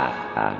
啊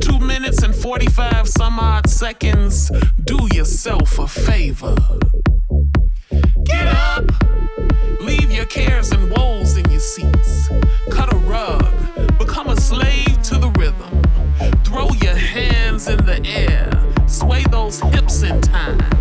two minutes and 45 some odd seconds. Do yourself a favor. Get up, leave your cares and woes in your seats. Cut a rug, become a slave to the rhythm. Throw your hands in the air, sway those hips in time.